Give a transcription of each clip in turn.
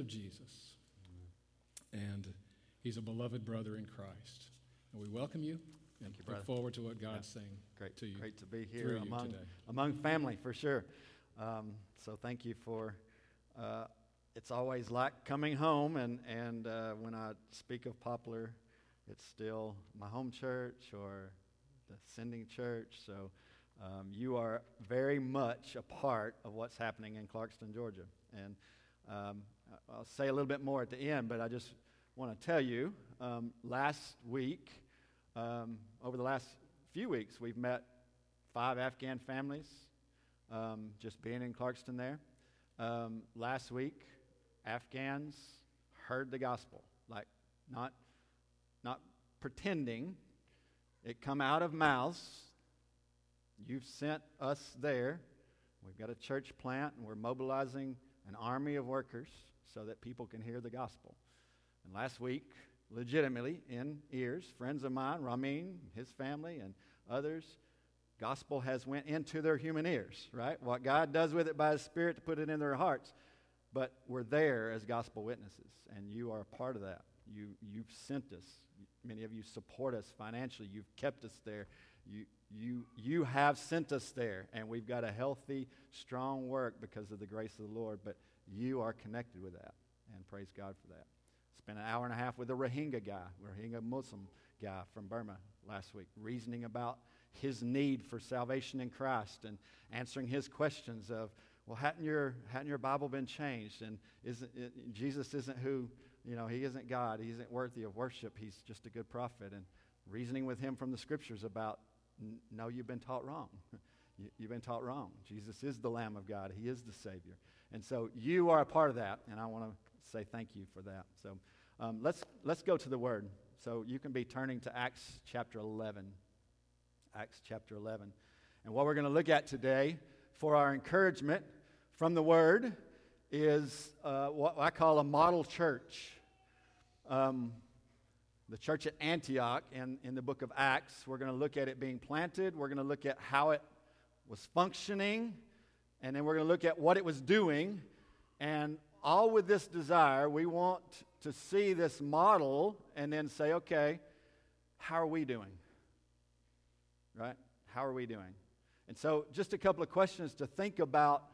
of Jesus. And he's a beloved brother in Christ. And we welcome you and you, look brother. forward to what God's saying Great to you. Great to be here among, among family for sure. Um, so thank you for. Uh, it's always like coming home, and and uh, when I speak of Poplar, it's still my home church or the sending church. So um, you are very much a part of what's happening in Clarkston, Georgia, and um, I'll say a little bit more at the end, but I just want to tell you um, last week, um, over the last few weeks, we've met five Afghan families um, just being in Clarkston there. Um, last week, Afghans heard the gospel, like not, not pretending. It come out of mouths. You've sent us there. We've got a church plant, and we're mobilizing an army of workers so that people can hear the gospel. And last week, legitimately in ears, friends of mine, Ramin, his family, and others, gospel has went into their human ears, right? What God does with it by His Spirit to put it in their hearts. But we're there as gospel witnesses, and you are a part of that. You, you've sent us. Many of you support us financially. You've kept us there. You, you, you have sent us there, and we've got a healthy, strong work because of the grace of the Lord. But you are connected with that, and praise God for that. Spent an hour and a half with a Rohingya guy, Rohingya Muslim guy from Burma last week, reasoning about his need for salvation in Christ and answering his questions of, well, hadn't your, hadn't your Bible been changed? And isn't it, Jesus isn't who, you know, he isn't God. He isn't worthy of worship. He's just a good prophet. And reasoning with him from the scriptures about, no, you've been taught wrong. You- You've been taught wrong. Jesus is the Lamb of God. He is the Savior. And so you are a part of that, and I want to say thank you for that. So um, let's, let's go to the Word. So you can be turning to Acts chapter 11. Acts chapter 11. And what we're going to look at today for our encouragement from the Word is uh, what I call a model church. Um, the church at Antioch in, in the book of Acts, we're going to look at it being planted. We're going to look at how it was functioning. And then we're going to look at what it was doing. And all with this desire, we want to see this model and then say, okay, how are we doing? Right? How are we doing? And so, just a couple of questions to think about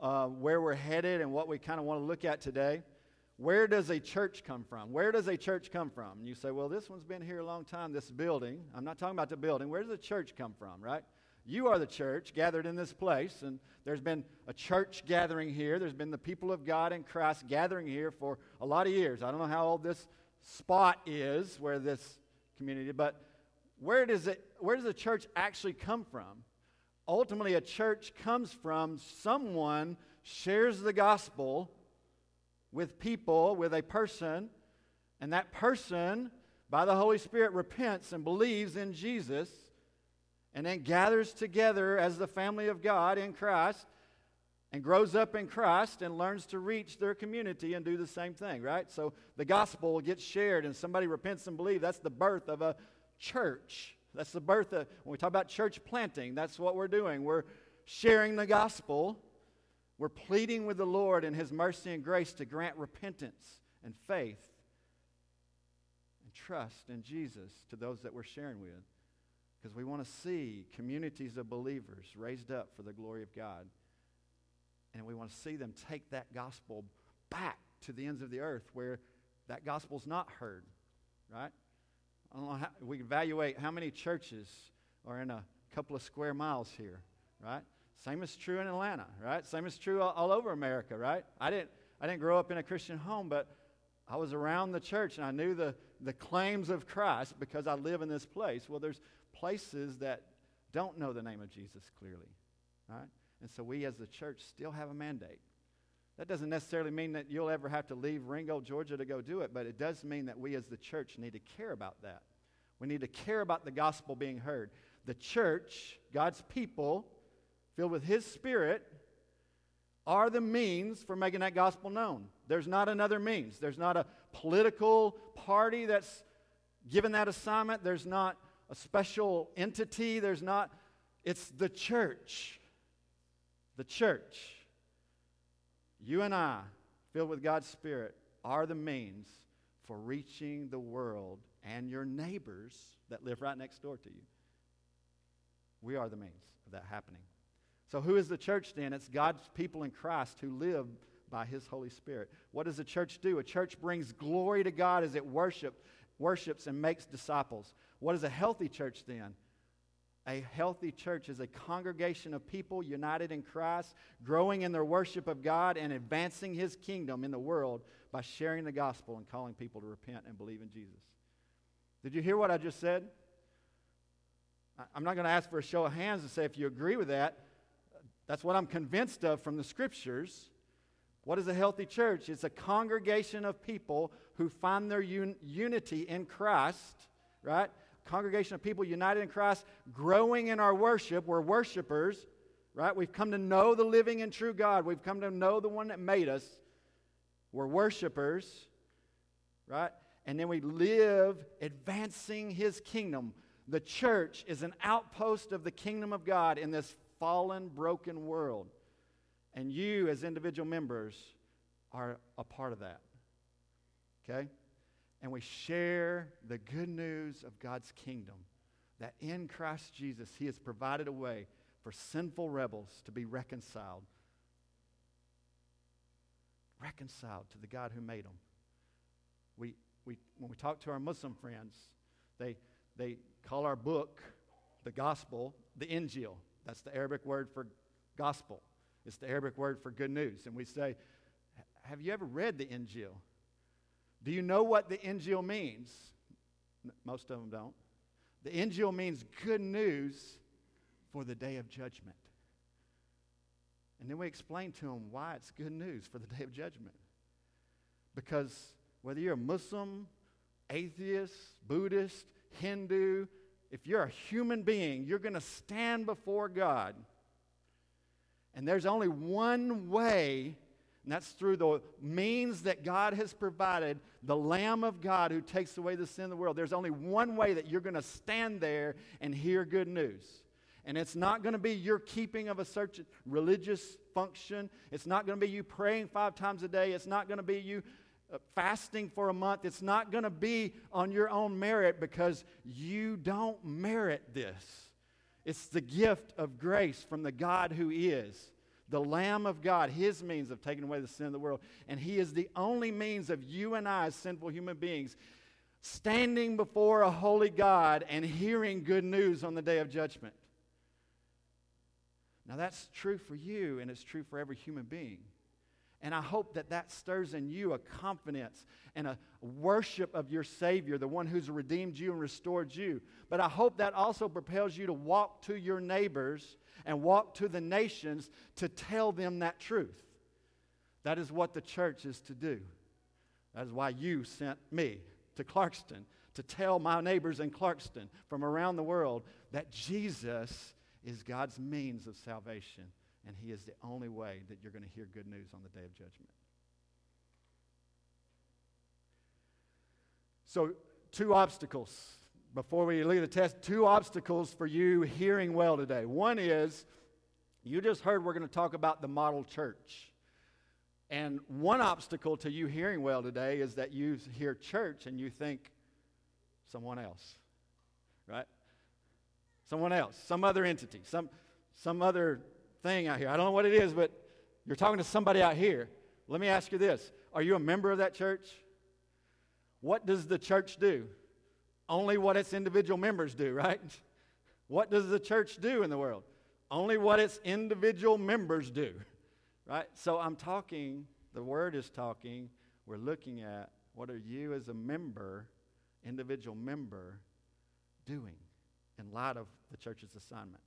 uh, where we're headed and what we kind of want to look at today. Where does a church come from? Where does a church come from? And you say, well, this one's been here a long time, this building. I'm not talking about the building. Where does a church come from, right? You are the church gathered in this place, and there's been a church gathering here. There's been the people of God in Christ gathering here for a lot of years. I don't know how old this spot is where this community, but where does it where does the church actually come from? Ultimately, a church comes from someone shares the gospel with people, with a person, and that person, by the Holy Spirit, repents and believes in Jesus, and then gathers together as the family of God in Christ, and grows up in Christ and learns to reach their community and do the same thing, right? So the gospel gets shared, and somebody repents and believes. That's the birth of a church. That's the birth of, when we talk about church planting, that's what we're doing. We're sharing the gospel. We're pleading with the Lord in His mercy and grace to grant repentance and faith and trust in Jesus to those that we're sharing with. Because we want to see communities of believers raised up for the glory of God. And we want to see them take that gospel back to the ends of the earth where that gospel's not heard, right? How, we evaluate how many churches are in a couple of square miles here, right? Same is true in Atlanta, right? Same is true all, all over America, right? I didn't, I didn't grow up in a Christian home, but I was around the church and I knew the, the claims of Christ because I live in this place. Well, there's places that don't know the name of Jesus clearly, right? And so we as the church still have a mandate. That doesn't necessarily mean that you'll ever have to leave Ringgold, Georgia to go do it, but it does mean that we as the church need to care about that. We need to care about the gospel being heard. The church, God's people, filled with His Spirit, are the means for making that gospel known. There's not another means. There's not a political party that's given that assignment. There's not a special entity. There's not, it's the church. The church. You and I, filled with God's Spirit, are the means for reaching the world and your neighbors that live right next door to you. We are the means of that happening. So, who is the church then? It's God's people in Christ who live by His Holy Spirit. What does a church do? A church brings glory to God as it worship, worships and makes disciples. What is a healthy church then? A healthy church is a congregation of people united in Christ, growing in their worship of God and advancing His kingdom in the world by sharing the gospel and calling people to repent and believe in Jesus. Did you hear what I just said? I'm not going to ask for a show of hands to say if you agree with that. That's what I'm convinced of from the scriptures. What is a healthy church? It's a congregation of people who find their un- unity in Christ, right? Congregation of people united in Christ, growing in our worship. We're worshipers, right? We've come to know the living and true God. We've come to know the one that made us. We're worshipers, right? And then we live advancing his kingdom. The church is an outpost of the kingdom of God in this fallen, broken world. And you, as individual members, are a part of that. Okay? And we share the good news of God's kingdom that in Christ Jesus, He has provided a way for sinful rebels to be reconciled reconciled to the God who made them. We, we, when we talk to our Muslim friends, they, they call our book, the gospel, the Injil. That's the Arabic word for gospel. It's the Arabic word for good news. And we say, Have you ever read the Injil? Do you know what the Injil means? Most of them don't. The Injil means good news for the day of judgment. And then we explain to them why it's good news for the day of judgment. Because whether you're a Muslim, atheist, Buddhist, Hindu, if you're a human being, you're going to stand before God. And there's only one way, and that's through the means that God has provided, the Lamb of God who takes away the sin of the world. There's only one way that you're going to stand there and hear good news. And it's not going to be your keeping of a certain religious function. It's not going to be you praying five times a day. It's not going to be you uh, fasting for a month. It's not going to be on your own merit because you don't merit this. It's the gift of grace from the God who is, the Lamb of God, His means of taking away the sin of the world. And He is the only means of you and I, as sinful human beings, standing before a holy God and hearing good news on the day of judgment. Now, that's true for you, and it's true for every human being. And I hope that that stirs in you a confidence and a worship of your Savior, the one who's redeemed you and restored you. But I hope that also propels you to walk to your neighbors and walk to the nations to tell them that truth. That is what the church is to do. That is why you sent me to Clarkston to tell my neighbors in Clarkston from around the world that Jesus is God's means of salvation, and He is the only way that you're going to hear good news on the day of judgment. So, two obstacles before we leave the test. Two obstacles for you hearing well today. One is you just heard we're going to talk about the model church. And one obstacle to you hearing well today is that you hear church and you think someone else, right? someone else, some other entity, some, some other thing out here. I don't know what it is, but you're talking to somebody out here. Let me ask you this Are you a member of that church? What does the church do? Only what its individual members do, right? What does the church do in the world? Only what its individual members do, right? So I'm talking, the word is talking, we're looking at what are you as a member, individual member, doing? in light of the church's assignment.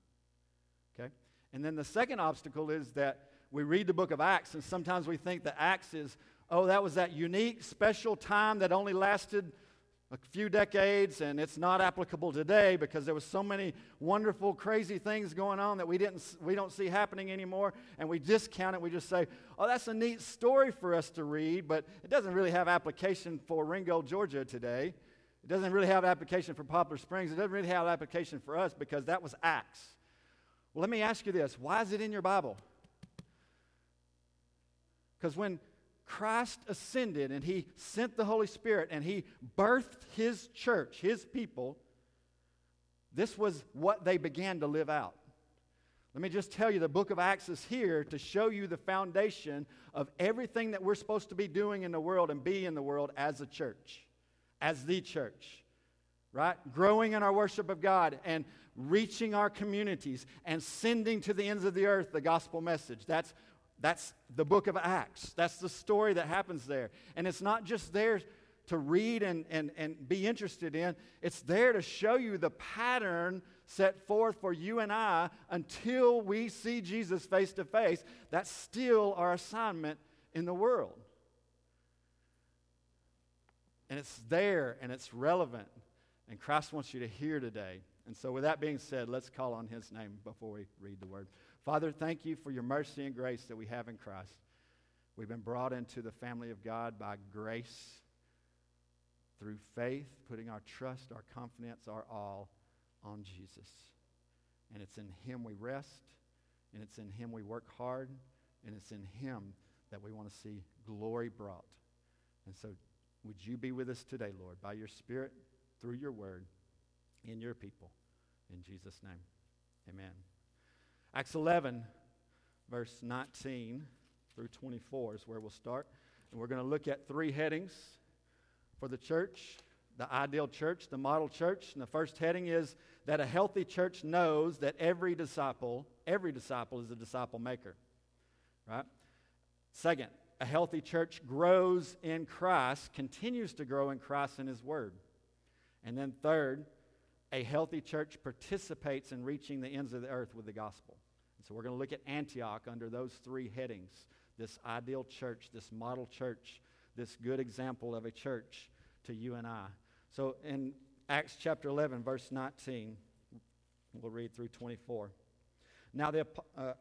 Okay? And then the second obstacle is that we read the book of Acts, and sometimes we think that Acts is, oh, that was that unique, special time that only lasted a few decades, and it's not applicable today because there was so many wonderful, crazy things going on that we didn't, we don't see happening anymore, and we discount it. We just say, "Oh, that's a neat story for us to read," but it doesn't really have application for Ringgold, Georgia today. It doesn't really have application for Poplar Springs. It doesn't really have application for us because that was Acts. Well, let me ask you this why is it in your Bible? Because when Christ ascended and he sent the Holy Spirit and he birthed his church, his people, this was what they began to live out. Let me just tell you the book of Acts is here to show you the foundation of everything that we're supposed to be doing in the world and be in the world as a church, as the church, right? Growing in our worship of God and reaching our communities and sending to the ends of the earth the gospel message. That's, that's the book of Acts. That's the story that happens there. And it's not just there to read and, and, and be interested in, it's there to show you the pattern set forth for you and I until we see Jesus face to face. That's still our assignment in the world. And it's there and it's relevant. And Christ wants you to hear today. And so, with that being said, let's call on his name before we read the word. Father, thank you for your mercy and grace that we have in Christ. We've been brought into the family of God by grace through faith, putting our trust, our confidence, our all on Jesus. And it's in Him we rest, and it's in Him we work hard, and it's in Him that we want to see glory brought. And so, would you be with us today, Lord, by your Spirit, through your word, in your people? In Jesus' name, amen. Acts 11, verse 19 through 24 is where we'll start. And we're going to look at three headings for the church the ideal church, the model church. And the first heading is that a healthy church knows that every disciple, every disciple is a disciple maker. Right? Second, a healthy church grows in Christ, continues to grow in Christ and His Word. And then third, a healthy church participates in reaching the ends of the earth with the gospel. And so we're going to look at Antioch under those three headings this ideal church, this model church, this good example of a church to you and I. So in Acts chapter 11, verse 19, we'll read through 24. Now the uh,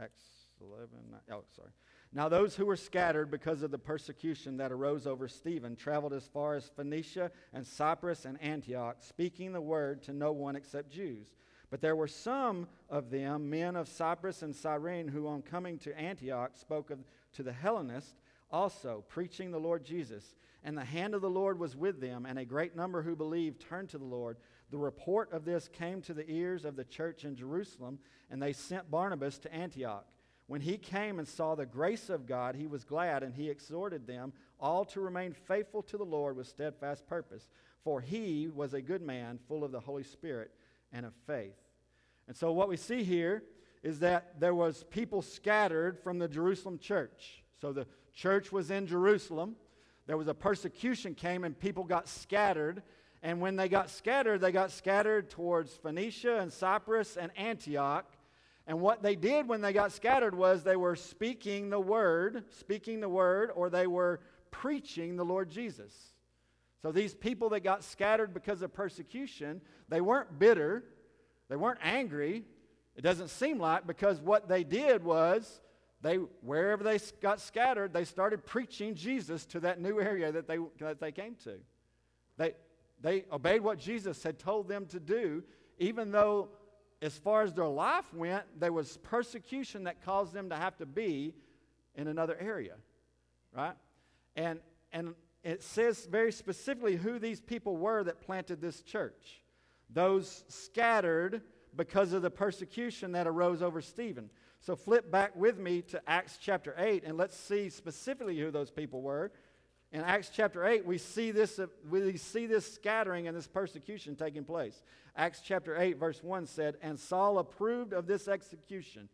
Acts 11, oh, sorry. Now those who were scattered because of the persecution that arose over Stephen traveled as far as Phoenicia and Cyprus and Antioch, speaking the word to no one except Jews. But there were some of them, men of Cyprus and Cyrene, who on coming to Antioch spoke of, to the Hellenists also, preaching the Lord Jesus. And the hand of the Lord was with them, and a great number who believed turned to the Lord. The report of this came to the ears of the church in Jerusalem, and they sent Barnabas to Antioch. When he came and saw the grace of God, he was glad, and he exhorted them all to remain faithful to the Lord with steadfast purpose. For he was a good man, full of the Holy Spirit and of faith. And so, what we see here is that there was people scattered from the Jerusalem church. So, the church was in Jerusalem there was a persecution came and people got scattered. And when they got scattered, they got scattered towards Phoenicia and Cyprus and Antioch. And what they did when they got scattered was they were speaking the word, speaking the word, or they were preaching the Lord Jesus. So these people that got scattered because of persecution, they weren't bitter, they weren't angry. It doesn't seem like because what they did was they, wherever they got scattered, they started preaching Jesus to that new area that they, that they came to. They, they obeyed what Jesus had told them to do, even though, as far as their life went, there was persecution that caused them to have to be in another area, right? And, and it says very specifically who these people were that planted this church. Those scattered because of the persecution that arose over Stephen. So flip back with me to Acts chapter 8 and let's see specifically who those people were. In Acts chapter 8, we see this, we see this scattering and this persecution taking place. Acts chapter 8, verse 1 said, And Saul approved of this execution,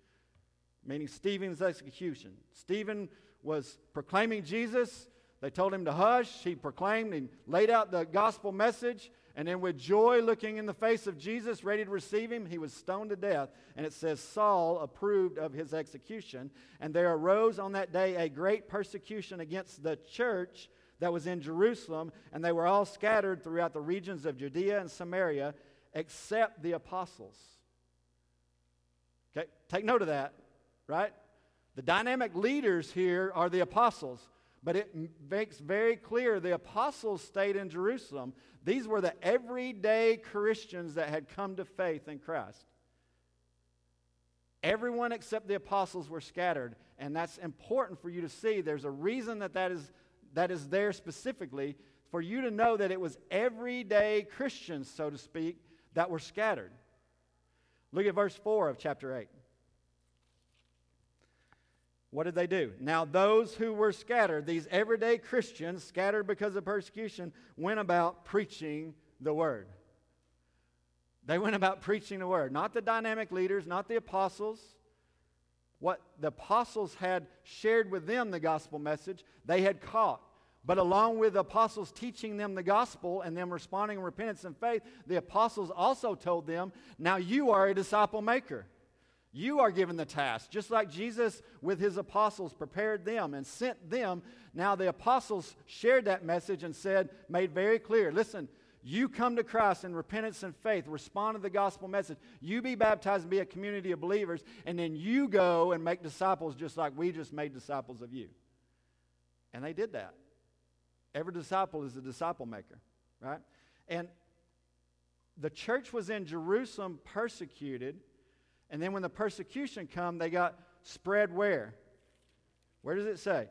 meaning Stephen's execution. Stephen was proclaiming Jesus. They told him to hush. He proclaimed and laid out the gospel message. And then, with joy looking in the face of Jesus, ready to receive him, he was stoned to death. And it says, Saul approved of his execution. And there arose on that day a great persecution against the church that was in Jerusalem. And they were all scattered throughout the regions of Judea and Samaria, except the apostles. Okay, take note of that, right? The dynamic leaders here are the apostles. But it makes very clear the apostles stayed in Jerusalem. These were the everyday Christians that had come to faith in Christ. Everyone except the apostles were scattered. and that's important for you to see. There's a reason that that is, that is there specifically for you to know that it was everyday Christians, so to speak, that were scattered. Look at verse 4 of chapter 8. What did they do? Now, those who were scattered, these everyday Christians, scattered because of persecution, went about preaching the word. They went about preaching the word. Not the dynamic leaders, not the apostles. What the apostles had shared with them, the gospel message, they had caught. But along with the apostles teaching them the gospel and them responding in repentance and faith, the apostles also told them, Now you are a disciple maker. You are given the task. Just like Jesus with his apostles prepared them and sent them, now the apostles shared that message and said, made very clear listen, you come to Christ in repentance and faith, respond to the gospel message. You be baptized and be a community of believers, and then you go and make disciples just like we just made disciples of you. And they did that. Every disciple is a disciple maker, right? And the church was in Jerusalem persecuted, and then when the persecution come, they got spread where? Where does it say?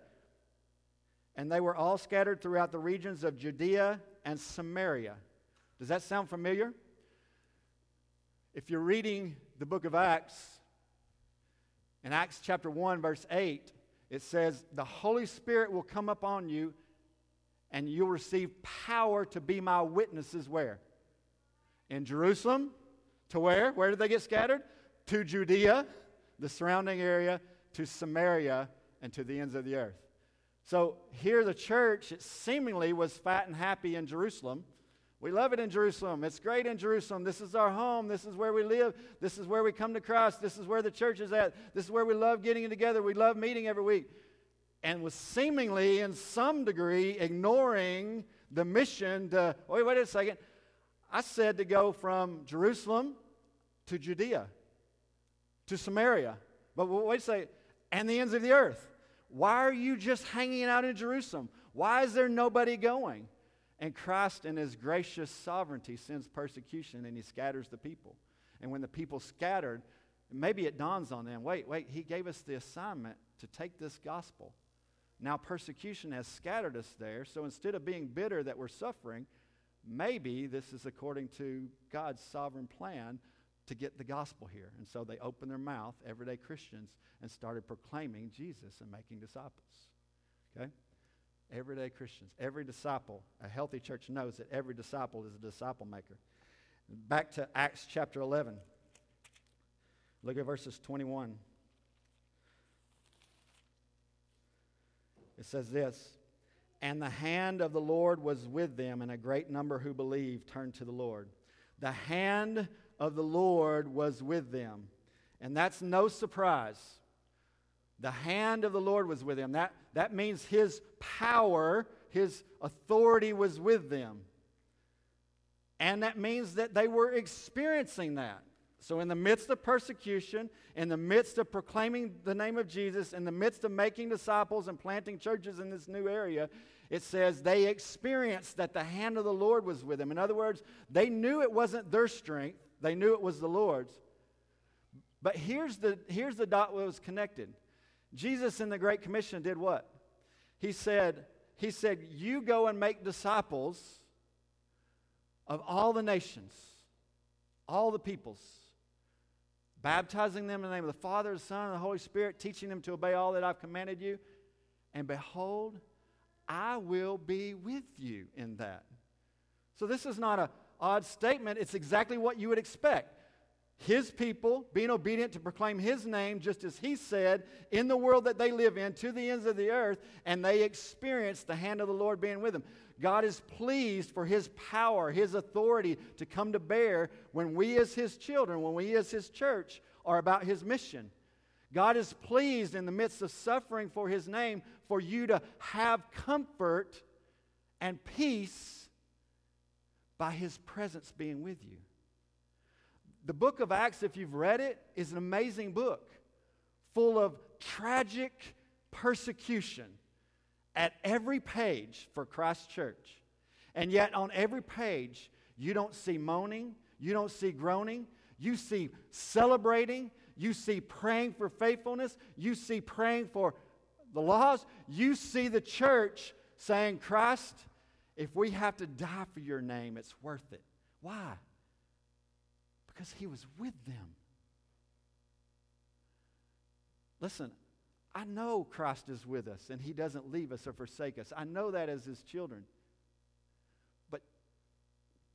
And they were all scattered throughout the regions of Judea and Samaria. Does that sound familiar? If you're reading the book of Acts, in Acts chapter 1, verse 8, it says, The Holy Spirit will come upon you and you'll receive power to be my witnesses where? In Jerusalem. To where? Where did they get scattered? To Judea, the surrounding area, to Samaria, and to the ends of the earth. So here the church it seemingly was fat and happy in Jerusalem. We love it in Jerusalem. It's great in Jerusalem. This is our home. This is where we live. This is where we come to Christ. This is where the church is at. This is where we love getting together. We love meeting every week and was seemingly, in some degree, ignoring the mission to, wait, wait a second. I said to go from Jerusalem to Judea, to Samaria. But wait a second, and the ends of the earth. Why are you just hanging out in Jerusalem? Why is there nobody going? And Christ, in his gracious sovereignty, sends persecution and he scatters the people. And when the people scattered, maybe it dawns on them wait, wait, he gave us the assignment to take this gospel now, persecution has scattered us there, so instead of being bitter that we're suffering, maybe this is according to God's sovereign plan to get the gospel here. And so they opened their mouth, everyday Christians, and started proclaiming Jesus and making disciples. Okay? Everyday Christians. Every disciple, a healthy church knows that every disciple is a disciple maker. Back to Acts chapter 11. Look at verses 21. It says this And the hand of the Lord was with them, and a great number who believed turned to the Lord. The hand of the Lord was with them. And that's no surprise. The hand of the Lord was with them. That, that means his power, his authority was with them. And that means that they were experiencing that. So, in the midst of persecution, in the midst of proclaiming the name of Jesus, in the midst of making disciples and planting churches in this new area, it says they experienced that the hand of the Lord was with them. In other words, they knew it wasn't their strength, they knew it was the Lord's. But here's the, here's the dot that was connected. Jesus in the Great Commission did what? He said, he said, You go and make disciples of all the nations, all the peoples baptizing them in the name of the Father, the Son, and the Holy Spirit, teaching them to obey all that I've commanded you. And behold, I will be with you in that. So this is not an odd statement. It's exactly what you would expect. His people being obedient to proclaim His name, just as He said, in the world that they live in, to the ends of the earth, and they experience the hand of the Lord being with them. God is pleased for His power, His authority to come to bear when we, as His children, when we, as His church, are about His mission. God is pleased in the midst of suffering for His name for you to have comfort and peace by His presence being with you. The book of Acts, if you've read it, is an amazing book full of tragic persecution at every page for Christ Church. And yet, on every page, you don't see moaning, you don't see groaning, you see celebrating, You see praying for faithfulness. You see praying for the laws. You see the church saying, Christ, if we have to die for your name, it's worth it. Why? Because he was with them. Listen, I know Christ is with us and he doesn't leave us or forsake us. I know that as his children. But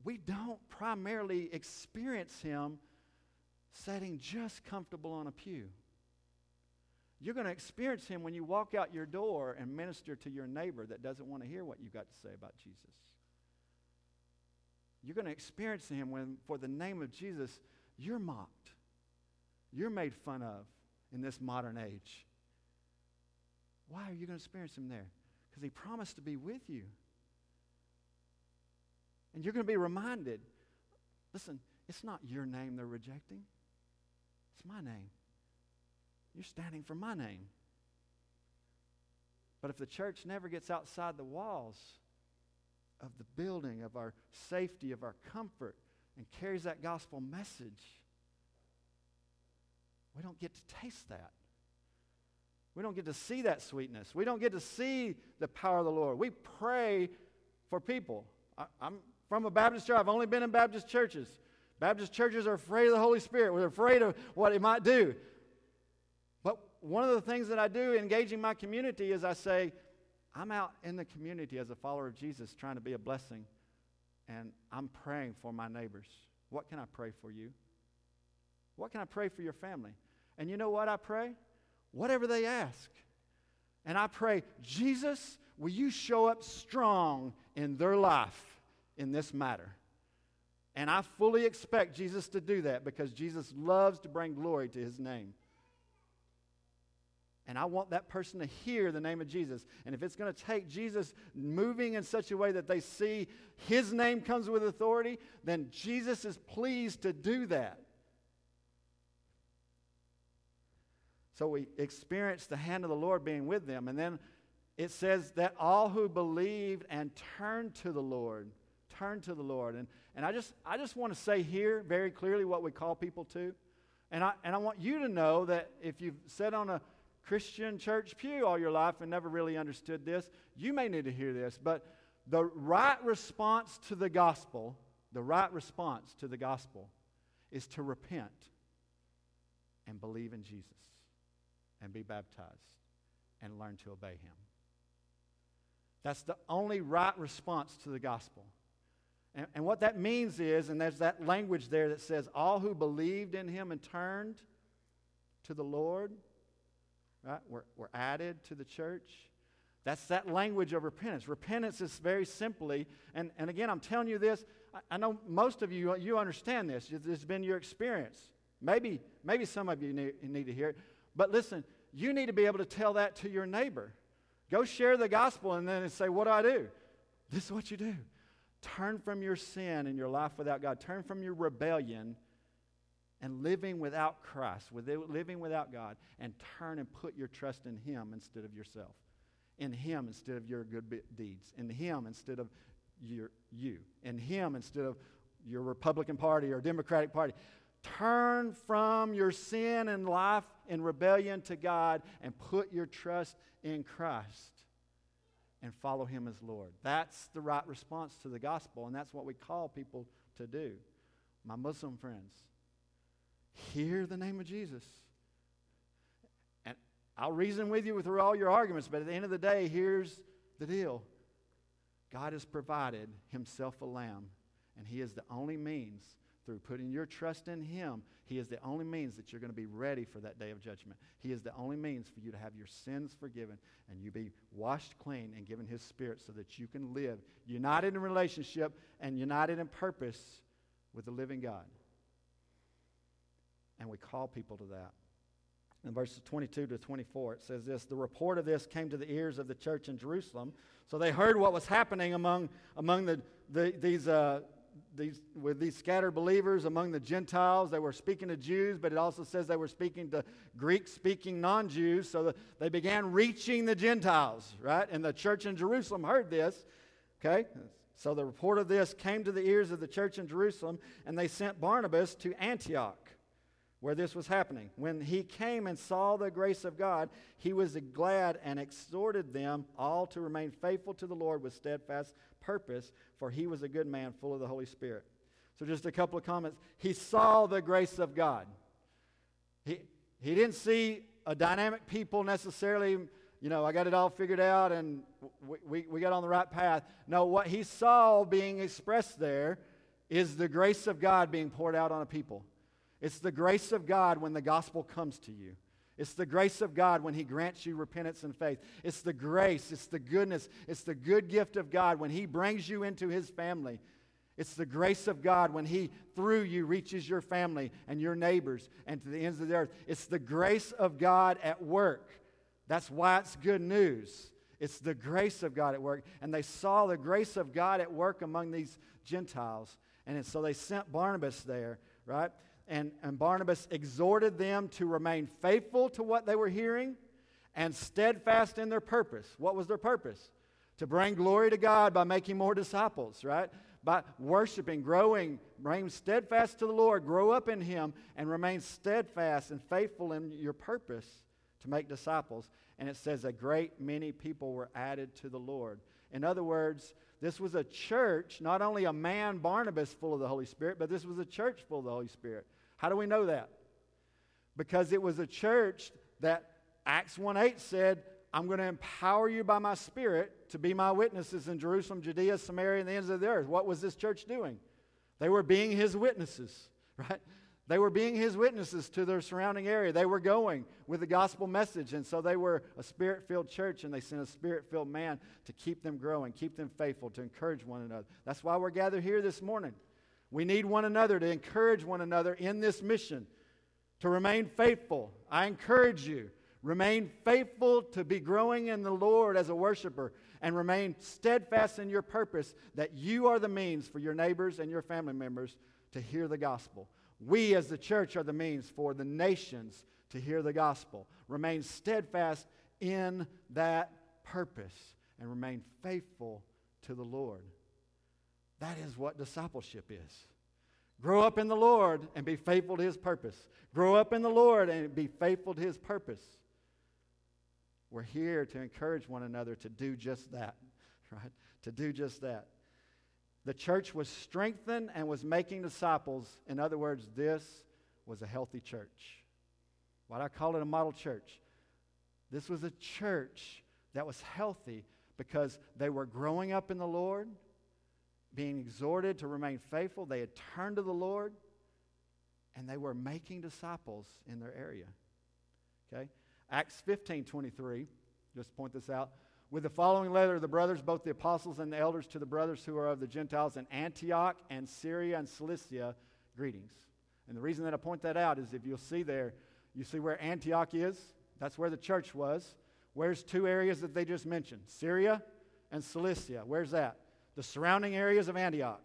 we don't primarily experience him sitting just comfortable on a pew. You're going to experience him when you walk out your door and minister to your neighbor that doesn't want to hear what you've got to say about Jesus. You're going to experience him when, for the name of Jesus, you're mocked. You're made fun of in this modern age. Why are you going to experience him there? Because he promised to be with you. And you're going to be reminded listen, it's not your name they're rejecting, it's my name. You're standing for my name. But if the church never gets outside the walls of the building, of our safety, of our comfort, and carries that gospel message, we don't get to taste that. We don't get to see that sweetness. We don't get to see the power of the Lord. We pray for people. I, am from a Baptist church. I've only been in Baptist churches. Baptist churches are afraid of the Holy Spirit. We're afraid of what it might do. One of the things that I do engaging my community is I say, I'm out in the community as a follower of Jesus trying to be a blessing, and I'm praying for my neighbors. What can I pray for you? What can I pray for your family? And you know what I pray? whatever they ask. And I pray, Jesus, will you show up strong in their life in this matter? And I fully expect Jesus to do that because Jesus loves to bring glory to his name. And I want that person to hear the name of Jesus. And if it's going to take Jesus moving in such a way that they see his name comes with authority, then Jesus is pleased to do that. So we experience the hand of the Lord being with them. And then it says that all who believed and turned to the Lord, turned to the Lord. And, and I just, I just want to say here very clearly what we call people to. And I, and I want you to know that if you've sat on a Christian church pew all your life and never really understood this, you may need to hear this. But the right response to the gospel, the right response to the gospel is to repent and believe in Jesus and be baptized and learn to obey him. That's the only right response to the gospel. And, and, what that means is, and there's that language there that says, all who believed in him and turned to the Lord, right, were, added to the church. That's that language of repentance. Repentance is very simply, and, and again, I'm telling you this, I, I know most of you, you understand this. This has been your experience. Maybe, maybe some of you need, need to hear it. But listen, you need to be able to tell that to your neighbor. Go share the gospel and then say, What do I do? This is what you do. Turn from your sin and your life without God. Turn from your rebellion and living without Christ, living without God, and turn and put your trust in Him instead of yourself, in Him instead of your good deeds, in Him instead of your, you, in Him instead of your Republican Party or Democratic Party. Turn from your sin and life and rebellion to God and put your trust in Christ and follow Him as Lord. That's the right response to the gospel, and that's what we call people to do. My Muslim friends, hear the name of Jesus. And I'll reason with you through all your arguments, but at the end of the day, here's the deal God has provided Himself a lamb, and He is the only means through putting your trust in Him, He is the only means that you're going to be ready for that day of judgment. He is the only means for you to have your sins forgiven and you be washed clean and given His Spirit so that you can live united in relationship and united in purpose with the living God. And we call people to that. In verses 22 to 24, it says this The report of this came to the ears of the church in Jerusalem. So they heard what was happening among, among the, the these. Uh, these, with these scattered believers among the Gentiles. They were speaking to Jews, but it also says they were speaking to Greek speaking non Jews. So they began reaching the Gentiles, right? And the church in Jerusalem heard this. Okay? So the report of this came to the ears of the church in Jerusalem, and they sent Barnabas to Antioch. Where this was happening. When he came and saw the grace of God, he was glad and exhorted them all to remain faithful to the Lord with steadfast purpose, for he was a good man, full of the Holy Spirit. So, just a couple of comments. He saw the grace of God. He, he didn't see a dynamic people necessarily, you know, I got it all figured out and we, we, we got on the right path. No, what he saw being expressed there is the grace of God being poured out on a people. It's the grace of God when the gospel comes to you. It's the grace of God when He grants you repentance and faith. It's the grace, it's the goodness, it's the good gift of God when He brings you into His family. It's the grace of God when He, through you, reaches your family and your neighbors and to the ends of the earth. It's the grace of God at work. That's why it's good news. It's the grace of God at work. And they saw the grace of God at work among these Gentiles. And so they sent Barnabas there, right? And, and Barnabas exhorted them to remain faithful to what they were hearing and steadfast in their purpose. What was their purpose? To bring glory to God by making more disciples, right? By worshiping, growing, remain steadfast to the Lord, grow up in Him, and remain steadfast and faithful in your purpose to make disciples. And it says a great many people were added to the Lord. In other words, this was a church, not only a man, Barnabas, full of the Holy Spirit, but this was a church full of the Holy Spirit. How do we know that? Because it was a church that Acts 1 8 said, I'm going to empower you by my Spirit to be my witnesses in Jerusalem, Judea, Samaria, and the ends of the earth. What was this church doing? They were being his witnesses, right? They were being his witnesses to their surrounding area. They were going with the gospel message. And so they were a spirit filled church, and they sent a spirit filled man to keep them growing, keep them faithful, to encourage one another. That's why we're gathered here this morning. We need one another to encourage one another in this mission, to remain faithful. I encourage you, remain faithful to be growing in the Lord as a worshiper and remain steadfast in your purpose that you are the means for your neighbors and your family members to hear the gospel. We as the church are the means for the nations to hear the gospel. Remain steadfast in that purpose and remain faithful to the Lord. That is what discipleship is. Grow up in the Lord and be faithful to his purpose. Grow up in the Lord and be faithful to his purpose. We're here to encourage one another to do just that, right? To do just that. The church was strengthened and was making disciples. In other words, this was a healthy church. What I call it a model church. This was a church that was healthy because they were growing up in the Lord being exhorted to remain faithful. They had turned to the Lord and they were making disciples in their area. Okay? Acts 15 23, just point this out. With the following letter, the brothers, both the apostles and the elders, to the brothers who are of the Gentiles in Antioch and Syria and Cilicia, greetings. And the reason that I point that out is if you'll see there, you see where Antioch is? That's where the church was. Where's two areas that they just mentioned? Syria and Cilicia. Where's that? The surrounding areas of Antioch.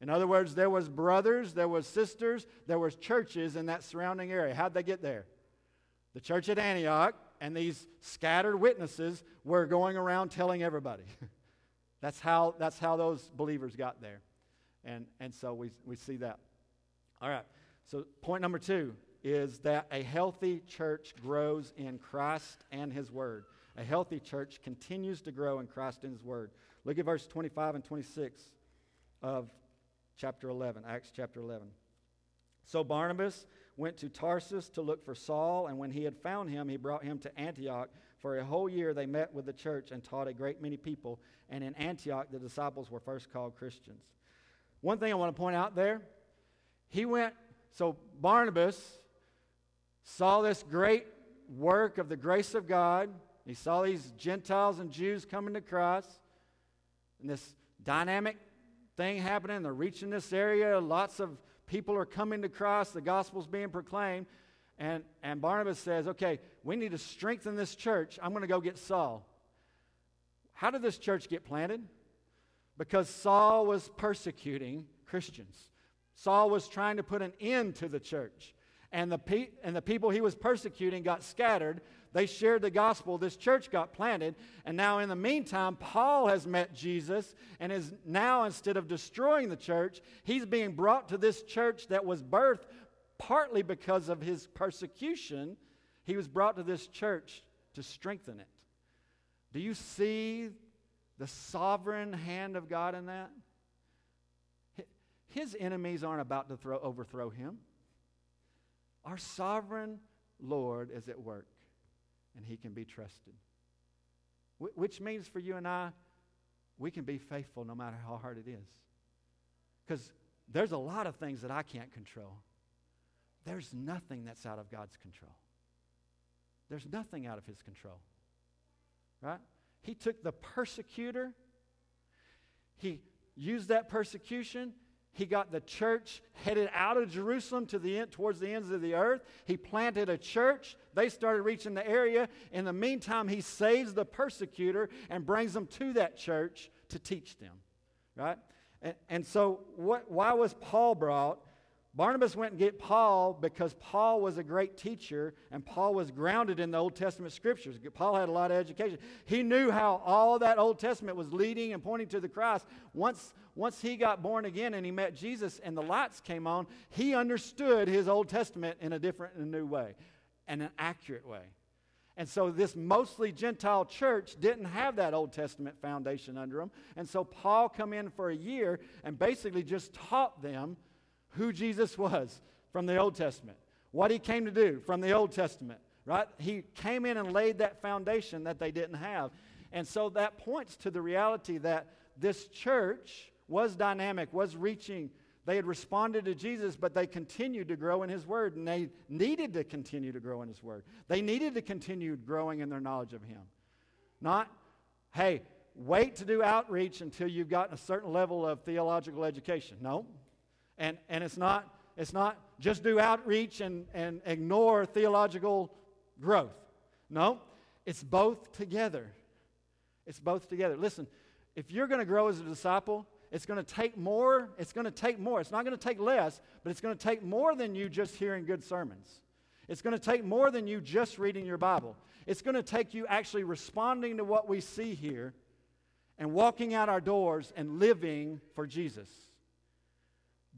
In other words, there was brothers, there was sisters, there was churches in that surrounding area. How'd they get there? The church at Antioch and these scattered witnesses were going around telling everybody. that's, how, that's how those believers got there. And, and so we, we see that. All right. So, point number two is that a healthy church grows in Christ and His Word. A healthy church continues to grow in Christ and His Word. Look at verse 25 and 26 of chapter 11, Acts chapter 11. So Barnabas went to Tarsus to look for Saul, and when he had found him, he brought him to Antioch. For a whole year they met with the church and taught a great many people, and in Antioch the disciples were first called Christians. One thing I want to point out there, he went, so Barnabas saw this great work of the grace of God. He saw these Gentiles and Jews coming to Christ and this dynamic thing happening. They're reaching this area. Lots of people are coming to Christ. The gospel's being proclaimed. And, and Barnabas says, okay, we need to strengthen this church. I'm going to go get Saul. How did this church get planted? Because Saul was persecuting Christians. Saul was trying to put an end to the church. And the, pe- and the people he was persecuting got scattered they shared the gospel. This church got planted. And now, in the meantime, Paul has met Jesus and is now, instead of destroying the church, he's being brought to this church that was birthed partly because of his persecution, he was brought to this church to strengthen it. Do you see the sovereign hand of God in that? His enemies aren't about to throw, overthrow him. Our sovereign Lord is at work, and he can be trusted. Wh- which means for you and I, we can be faithful no matter how hard it is. Because there's a lot of things that I can't control. There's nothing that's out of God's control. There's nothing out of his control. Right? He took the persecutor, he used that persecution. He got the church headed out of Jerusalem to the end, towards the ends of the earth. He planted a church. They started reaching the area. In the meantime, he saves the persecutor and brings them to that church to teach them. Right? And, and so, what, why was Paul brought? Barnabas went and get Paul because Paul was a great teacher and Paul was grounded in the Old Testament scriptures. Paul had a lot of education. He knew how all that Old Testament was leading and pointing to the Christ. Once, once he got born again and he met Jesus and the lights came on, he understood his Old Testament in a different and new way and an accurate way. And so this mostly Gentile church didn't have that Old Testament foundation under them. And so Paul come in for a year and basically just taught them who Jesus was from the Old Testament, what he came to do from the Old Testament, right? He came in and laid that foundation that they didn't have. And so that points to the reality that this church was dynamic, was reaching. They had responded to Jesus, but they continued to grow in His Word, and they needed to continue to grow in His Word. They needed to continue growing in their knowledge of Him. Not, hey, wait to do outreach until you've gotten a certain level of theological education. No, and, and it's, not, it's not just do outreach and, and ignore theological growth. No, it's both together. It's both together. Listen, if you're going to grow as a disciple, it's going to take more. It's going to take more. It's not going to take less, but it's going to take more than you just hearing good sermons. It's going to take more than you just reading your Bible. It's going to take you actually responding to what we see here and walking out our doors and living for Jesus.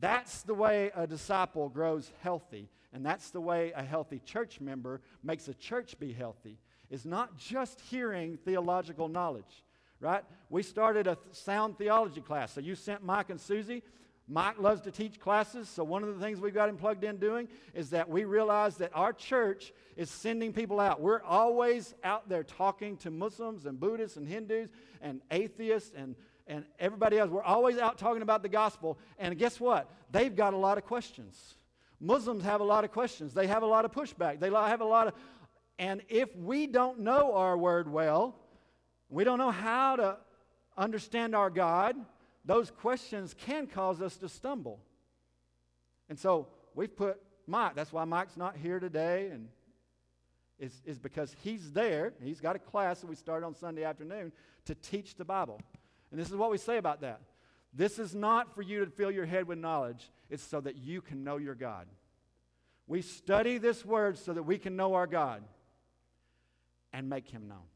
That's the way a disciple grows healthy. And that's the way a healthy church member makes a church be healthy. Is not just hearing theological knowledge, right? We started a th- sound theology class. So you sent Mike and Susie. Mike loves to teach classes. So one of the things we've got him plugged in doing is that we realize that our church is sending people out. We're always out there talking to Muslims and Buddhists and Hindus and atheists and and everybody else. We're always out talking about the gospel. And guess what? They've got a lot of questions. Muslims have a lot of questions. They have a lot of pushback. They have a lot of. And if we don't know our word well, we don't know how to understand our God, those questions can cause us to stumble. And so we've put Mike, that's why Mike's not here today, and is, is because he's there. He's got a class that we started on Sunday afternoon to teach the Bible. And this is what we say about that. This is not for you to fill your head with knowledge, it's so that you can know your God. We study this word so that we can know our God and make him known.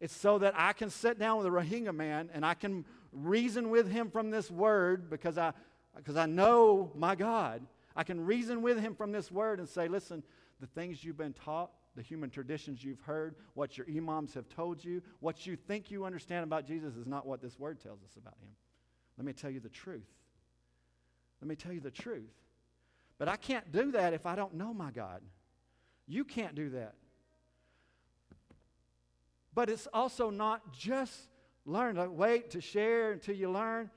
It's so that I can sit down with a Rohingya man and I can reason with him from this word because I, because I know my God. I can reason with him from this word and say, listen, the things you've been taught, the human traditions you've heard, what your imams have told you, what you think you understand about Jesus is not what this word tells us about him. Let me tell you the truth. Let me tell you the truth. But I can't do that if I don't know my God. You can't do that. But it's also not just learn, like wait to share until you learn.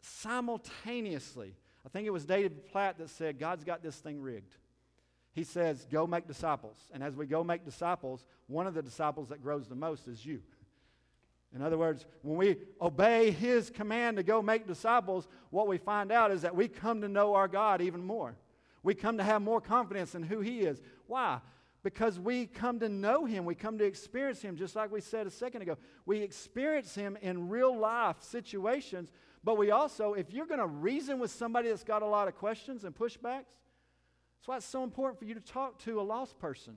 Simultaneously, I think it was David Platt that said, God's got this thing rigged he says, Go make disciples. And as we go make disciples, one of the disciples that grows the most is you. In other words, when we obey his command to go make disciples, what we find out is that we come to know our God even more. We come to have more confidence in who he is. Why? Because we come to know him. We come to experience him, just like we said a second ago. We experience him in real life situations, but we also, if you're going to reason with somebody that's got a lot of questions and pushbacks, that's why it's so important for you to talk to a lost person.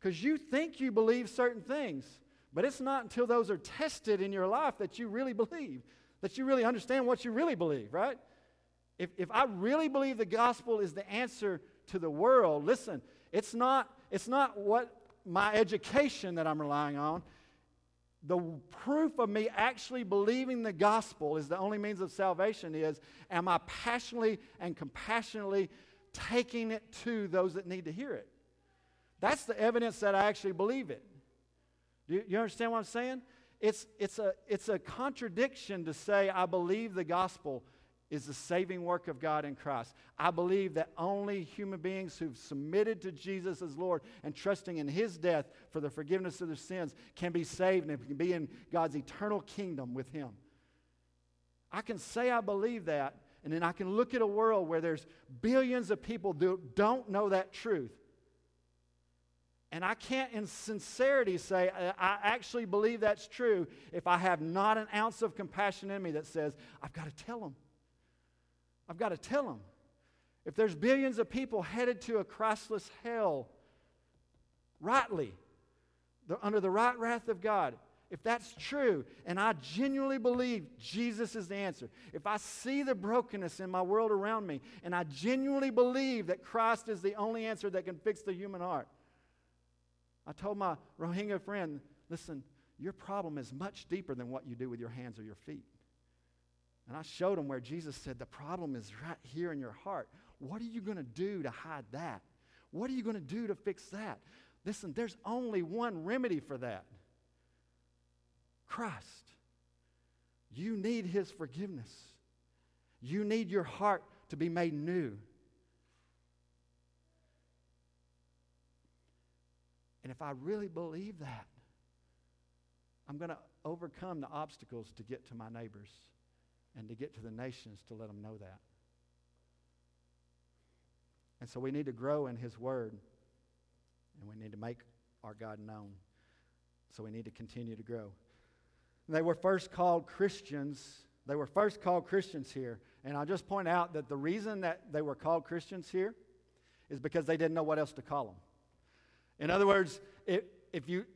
Because you think you believe certain things, but it's not until those are tested in your life that you really believe, that you really understand what you really believe, right? If, if I really believe the gospel is the answer to the world, listen, it's not, it's not what my education that I'm relying on. The proof of me actually believing the gospel is the only means of salvation is am I passionately and compassionately taking it to those that need to hear it? That's the evidence that I actually believe it. Do you, you understand what I'm saying? It's, it's, a, it's a contradiction to say, I believe the gospel is the saving work of God in Christ. I believe that only human beings who've submitted to Jesus as Lord and trusting in His death for the forgiveness of their sins can be saved and can be in God's eternal kingdom with Him. I can say I believe that, and then I can look at a world where there's billions of people who don't know that truth. And I can't, in sincerity, say, I actually believe that's true if I have not an ounce of compassion in me that says, I've got to tell them. I've got to tell them. If there's billions of people headed to a Christless hell, rightly, under the right wrath of God, if that's true, and I genuinely believe Jesus is the answer, if I see the brokenness in my world around me, and I genuinely believe that Christ is the only answer that can fix the human heart, I told my Rohingya friend, listen, your problem is much deeper than what you do with your hands or your feet. And I showed him where Jesus said, The problem is right here in your heart. What are you going to do to hide that? What are you going to do to fix that? Listen, there's only one remedy for that Christ. You need his forgiveness. You need your heart to be made new. And if I really believe that, I'm going to overcome the obstacles to get to my neighbors and to get to the nations to let them know that. And so we need to grow in His Word, and we need to make our God known. So we need to continue to grow. They were first called Christians. They were first called Christians here. And I'll just point out that the reason that they were called Christians here is because they didn't know what else to call them. In other words, if, if you,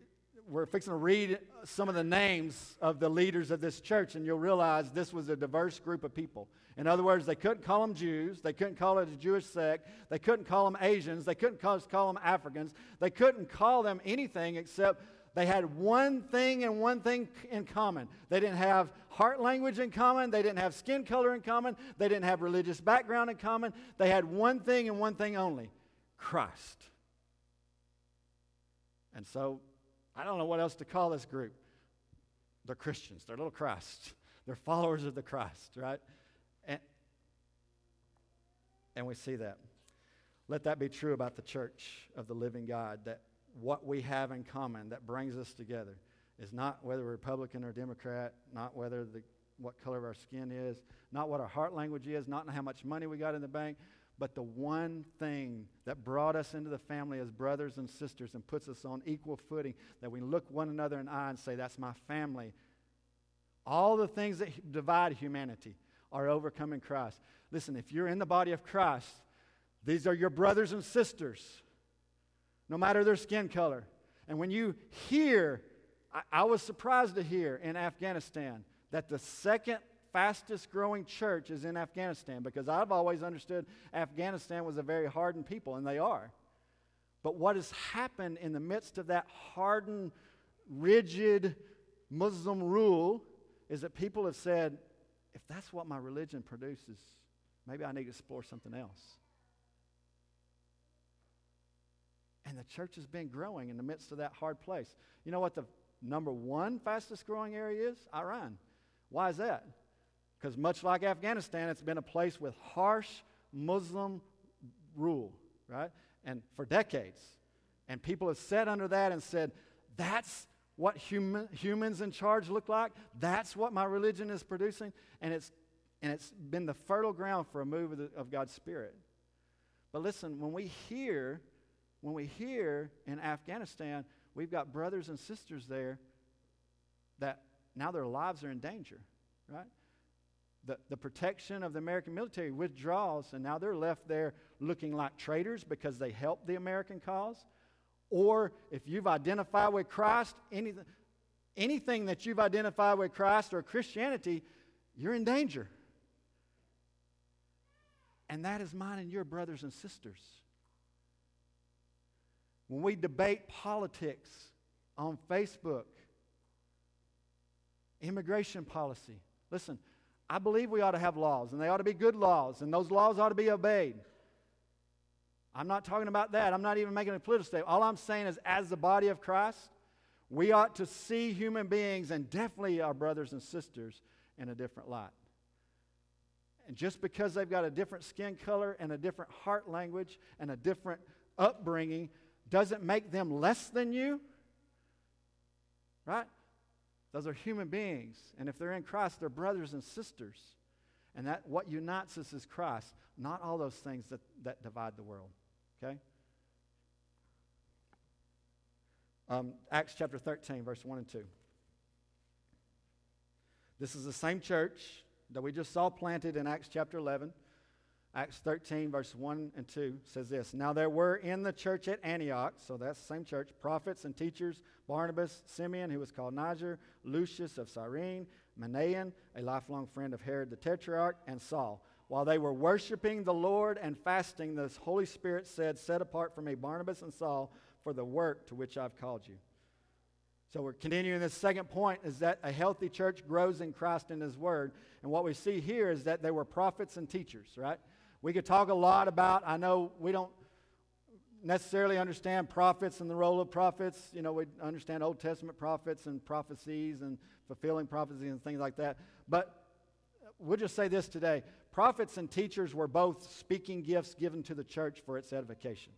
we're fixing to read some of the names of the leaders of this church, and you'll realize this was a diverse group of people. In other words, they couldn't call them Jews. They couldn't call it a Jewish sect. They couldn't call them Asians. They couldn't call, call them Africans. They couldn't call them anything except they had one thing and one thing in common. They didn't have heart language in common. They didn't have skin color in common. They didn't have religious background in common. They had one thing and one thing only Christ. And so I don't know what else to call this group. They're Christians, they're little Christ, they're followers of the Christ, right? And, and we see that. Let that be true about the church of the living God, that what we have in common that brings us together is not whether we're Republican or Democrat, not whether the, what color of our skin is, not what our heart language is, not how much money we got in the bank, but the one thing that brought us into the family as brothers and sisters and puts us on equal footing, that we look one another in the eye and say, That's my family. All the things that divide humanity are overcome in Christ. Listen, if you're in the body of Christ, these are your brothers and sisters, no matter their skin color. And when you hear, I, I was surprised to hear in Afghanistan that the second fastest growing church is in Afghanistan because I've always understood Afghanistan was a very hardened people, and they are. But what has happened in the midst of that hardened, rigid Muslim rule is that people have said, if that's what my religion produces, maybe I need to explore something else. And the church has been growing in the midst of that hard place. You know what the number one fastest growing area is? Iran. Why is that? Because much like Afghanistan, it's been a place with harsh Muslim rule, right? And for decades. And people have sat under that and said, that's what human, humans in charge look like. That's what my religion is producing. And it's, and it's been the fertile ground for a move of, the, of God's Spirit. But listen, when we hear, when we hear in Afghanistan, we've got brothers and sisters there that now their lives are in danger, right? the, the protection of the American military withdraws, and now they're left there looking like traitors because they helped the American cause. Or if you've identified with Christ, anything, anything that you've identified with Christ or Christianity, you're in danger. And that is mine and your brothers and sisters. When we debate politics on Facebook, immigration policy, listen, I believe we ought to have laws, and they ought to be good laws, and those laws ought to be obeyed. I'm not talking about that. I'm not even making a political statement. All I'm saying is, as the body of Christ, we ought to see human beings and definitely our brothers and sisters in a different light. And just because they've got a different skin color and a different heart language and a different upbringing doesn't make them less than you. Right? Those are human beings. And if they're in Christ, they're brothers and sisters. And that what unites us is Christ, not all those things that, that divide the world. Okay? Um, Acts chapter 13, verse 1 and 2. This is the same church that we just saw planted in Acts chapter 11. Acts 13, verse 1 and 2 says this Now there were in the church at Antioch, so that's the same church, prophets and teachers Barnabas, Simeon, who was called Niger, Lucius of Cyrene, Manaen, a lifelong friend of Herod the Tetrarch, and Saul. While they were worshiping the Lord and fasting, the Holy Spirit said, Set apart for me Barnabas and Saul for the work to which I've called you. So we're continuing this second point is that a healthy church grows in Christ and His Word. And what we see here is that they were prophets and teachers, right? We could talk a lot about, I know we don't necessarily understand prophets and the role of prophets. You know, we understand Old Testament prophets and prophecies and fulfilling prophecies and things like that. But we'll just say this today prophets and teachers were both speaking gifts given to the church for its edification.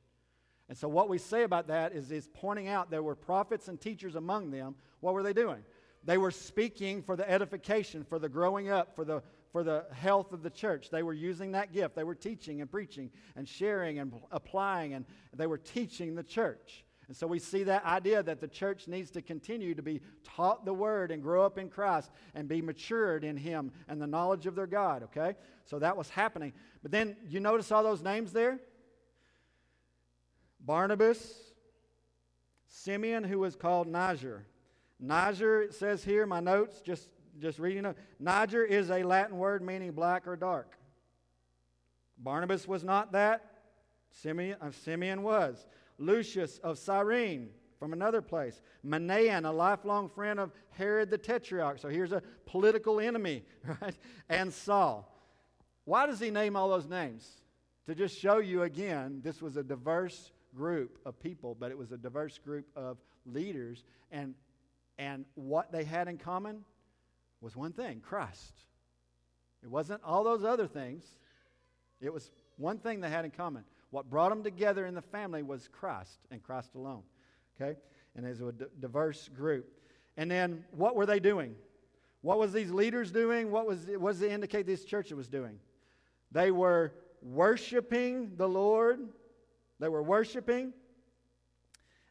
And so, what we say about that is, is pointing out there were prophets and teachers among them. What were they doing? They were speaking for the edification, for the growing up, for the for the health of the church. They were using that gift. They were teaching and preaching and sharing and applying, and they were teaching the church. And so we see that idea that the church needs to continue to be taught the word and grow up in Christ and be matured in Him and the knowledge of their God, okay? So that was happening. But then you notice all those names there? Barnabas, Simeon, who was called Niger. Niger, it says here, my notes, just just reading it. Niger is a Latin word meaning black or dark. Barnabas was not that. Simeon, uh, Simeon was. Lucius of Cyrene from another place. Manaen, a lifelong friend of Herod the Tetrarch. So here's a political enemy, right? And Saul. Why does he name all those names? To just show you again, this was a diverse group of people, but it was a diverse group of leaders. And, and what they had in common? Was one thing Christ. It wasn't all those other things, it was one thing they had in common. What brought them together in the family was Christ and Christ alone. Okay? And was a d- diverse group. And then what were they doing? What was these leaders doing? What was what does it indicate this church was doing? They were worshiping the Lord. They were worshiping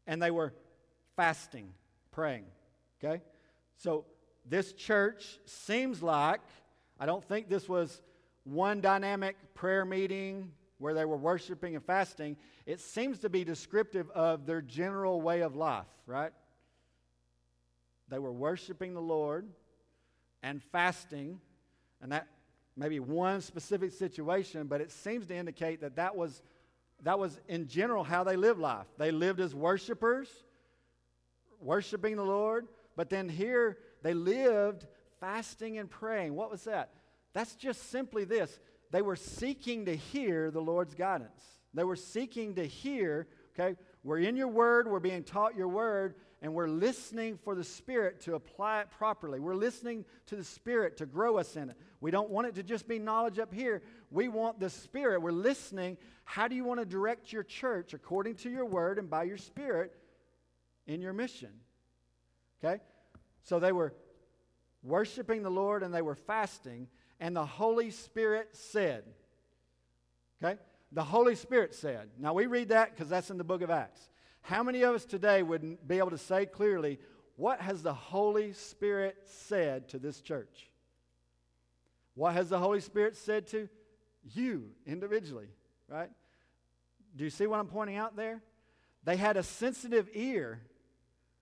and they were fasting, praying. Okay? So this church seems like, I don't think this was one dynamic prayer meeting where they were worshiping and fasting. It seems to be descriptive of their general way of life, right? They were worshiping the Lord and fasting, and that maybe one specific situation, but it seems to indicate that that was, that was in general how they lived life. They lived as worshipers, worshiping the Lord, but then here they lived fasting and praying. What was that? That's just simply this they were seeking to hear the Lord's guidance. They were seeking to hear, okay, we're in your word, we're being taught your word, and we're listening for the Spirit to apply it properly. We're listening to the Spirit to grow us in it. We don't want it to just be knowledge up here. We want the Spirit. We're listening. How do you want to direct your church according to your word and by your Spirit in your mission? Okay? So they were worshiping the Lord and they were fasting, and the Holy Spirit said, Okay? The Holy Spirit said. Now we read that because that's in the book of Acts. How many of us today would be able to say clearly, what has the Holy Spirit said to this church? What has the Holy Spirit said to you individually, right? Do you see what I'm pointing out there? They had a sensitive ear,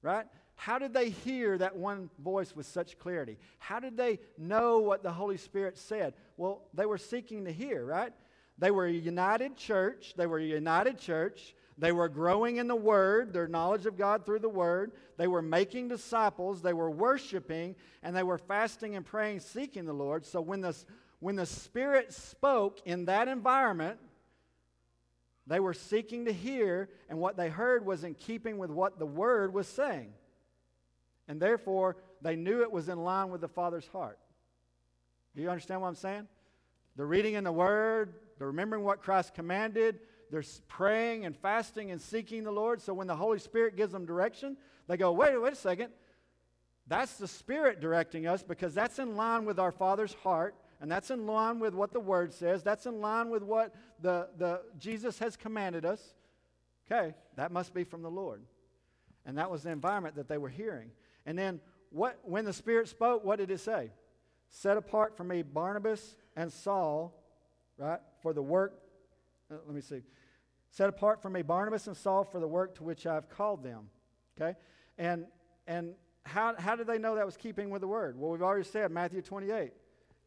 right? How did they hear that one voice with such clarity? How did they know what the Holy Spirit said? Well, they were seeking to hear, right? They were a united church. They were a united church. They were growing in the Word, their knowledge of God through the Word. They were making disciples. They were worshiping, and they were fasting and praying, seeking the Lord. So when the, when the Spirit spoke in that environment, they were seeking to hear, and what they heard was in keeping with what the Word was saying. And therefore, they knew it was in line with the Father's heart. Do you understand what I'm saying? They're reading in the Word, they're remembering what Christ commanded, they're praying and fasting and seeking the Lord. So when the Holy Spirit gives them direction, they go, wait, wait a second. That's the Spirit directing us because that's in line with our Father's heart, and that's in line with what the Word says. That's in line with what the, the Jesus has commanded us. Okay, that must be from the Lord. And that was the environment that they were hearing. And then what when the Spirit spoke, what did it say? Set apart for me Barnabas and Saul, right, for the work. Uh, let me see. Set apart for me Barnabas and Saul for the work to which I've called them. Okay? And and how, how did they know that was keeping with the word? Well, we've already said Matthew 28.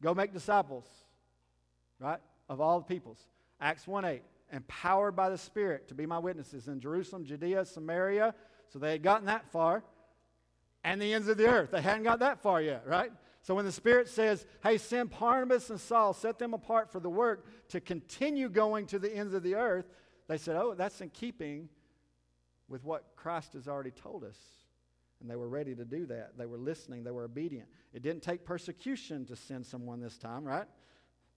Go make disciples, right? Of all the peoples. Acts 1 8. Empowered by the Spirit to be my witnesses in Jerusalem, Judea, Samaria. So they had gotten that far. And the ends of the earth. They hadn't got that far yet, right? So when the Spirit says, hey, send Barnabas and Saul, set them apart for the work to continue going to the ends of the earth, they said, Oh, that's in keeping with what Christ has already told us. And they were ready to do that. They were listening, they were obedient. It didn't take persecution to send someone this time, right?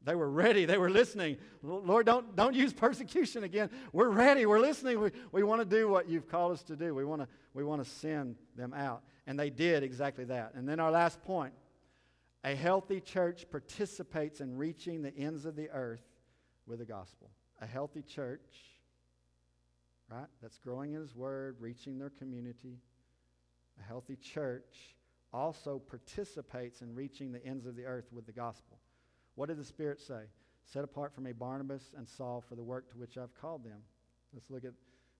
They were ready. They were listening. Lord, don't, don't use persecution again. We're ready. We're listening. We, we want to do what you've called us to do. We want to, we want to send them out. And they did exactly that. And then our last point a healthy church participates in reaching the ends of the earth with the gospel. A healthy church right? That's growing in His Word, reaching their community. A healthy church also participates in reaching the ends of the earth with the gospel. What did the Spirit say? Set apart for me Barnabas and Saul for the work to which I've called them. Let's look at,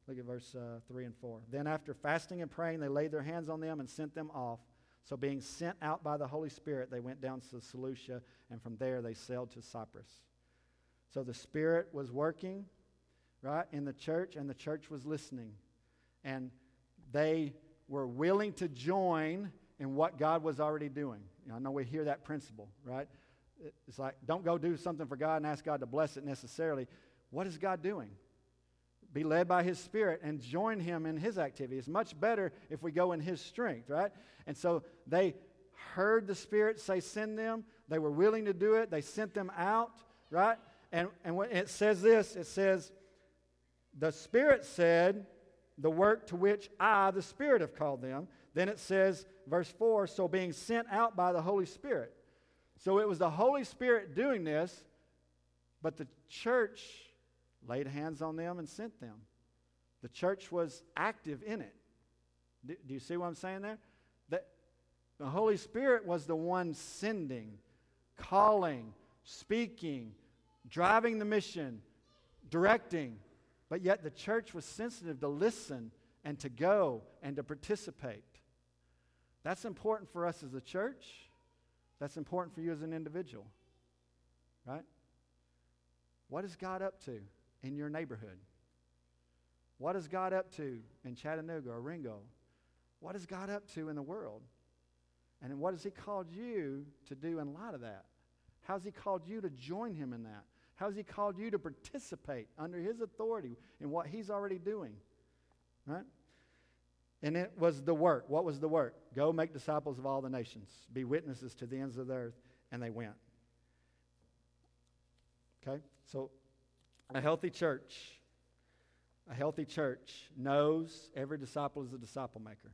look at verse uh, 3 and 4. Then, after fasting and praying, they laid their hands on them and sent them off. So, being sent out by the Holy Spirit, they went down to Seleucia, and from there they sailed to Cyprus. So, the Spirit was working right, in the church, and the church was listening. And they were willing to join in what God was already doing. You know, I know we hear that principle, right? It's like, don't go do something for God and ask God to bless it necessarily. What is God doing? Be led by His Spirit and join Him in His activity. It's much better if we go in His strength, right? And so they heard the Spirit say, send them. They were willing to do it. They sent them out, right? And, and when it says this, it says, the Spirit said, the work to which I, the Spirit, have called them. Then it says, verse 4, so being sent out by the Holy Spirit. So it was the Holy Spirit doing this, but the church laid hands on them and sent them. The church was active in it. Do, do you see what I'm saying there? That the Holy Spirit was the one sending, calling, speaking, driving the mission, directing. But yet the church was sensitive to listen and to go and to participate. That's important for us as a church. That's important for you as an individual. Right? What is God up to in your neighborhood? What is God up to in Chattanooga or Ringgold? What is God up to in the world? And what has He called you to do in light of that? How's He called you to join Him in that? How's He called you to participate under His authority in what He's already doing? Right? And it was the work. What was the work? Go make disciples of all the nations, be witnesses to the ends of the earth. And they went. Okay? So, a healthy church, a healthy church knows every disciple is a disciple maker.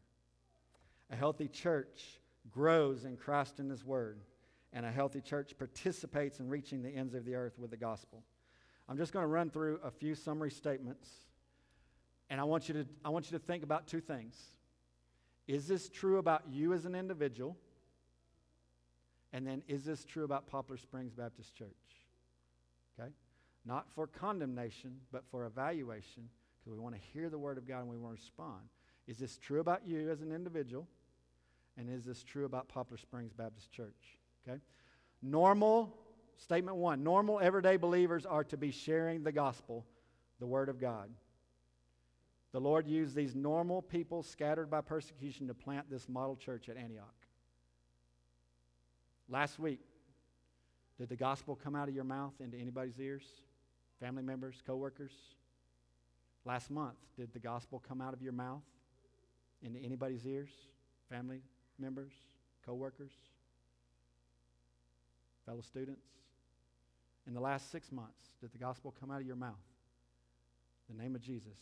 A healthy church grows in Christ and His Word and a healthy church participates in reaching the ends of the earth with the gospel. I'm just going to run through a few summary statements, and I want you to, I want you to think about two things. Is this true about you as an individual? And then, is this true about Poplar Springs Baptist Church? Okay? Not for condemnation, but for evaluation, because we want to hear the Word of God and we want to respond. Is this true about you as an individual? And is this true about Poplar Springs Baptist Church? Okay? Normal Statement one normal, everyday believers are to be sharing the gospel, the Word of God. The Lord used these normal people scattered by persecution to plant this model church at Antioch. Last week, did the gospel come out of your mouth into anybody's ears? Family members, coworkers? Last month, did the gospel come out of your mouth into anybody's ears? Family members, coworkers, fellow students? In the last six months, did the gospel come out of your mouth? The name of Jesus.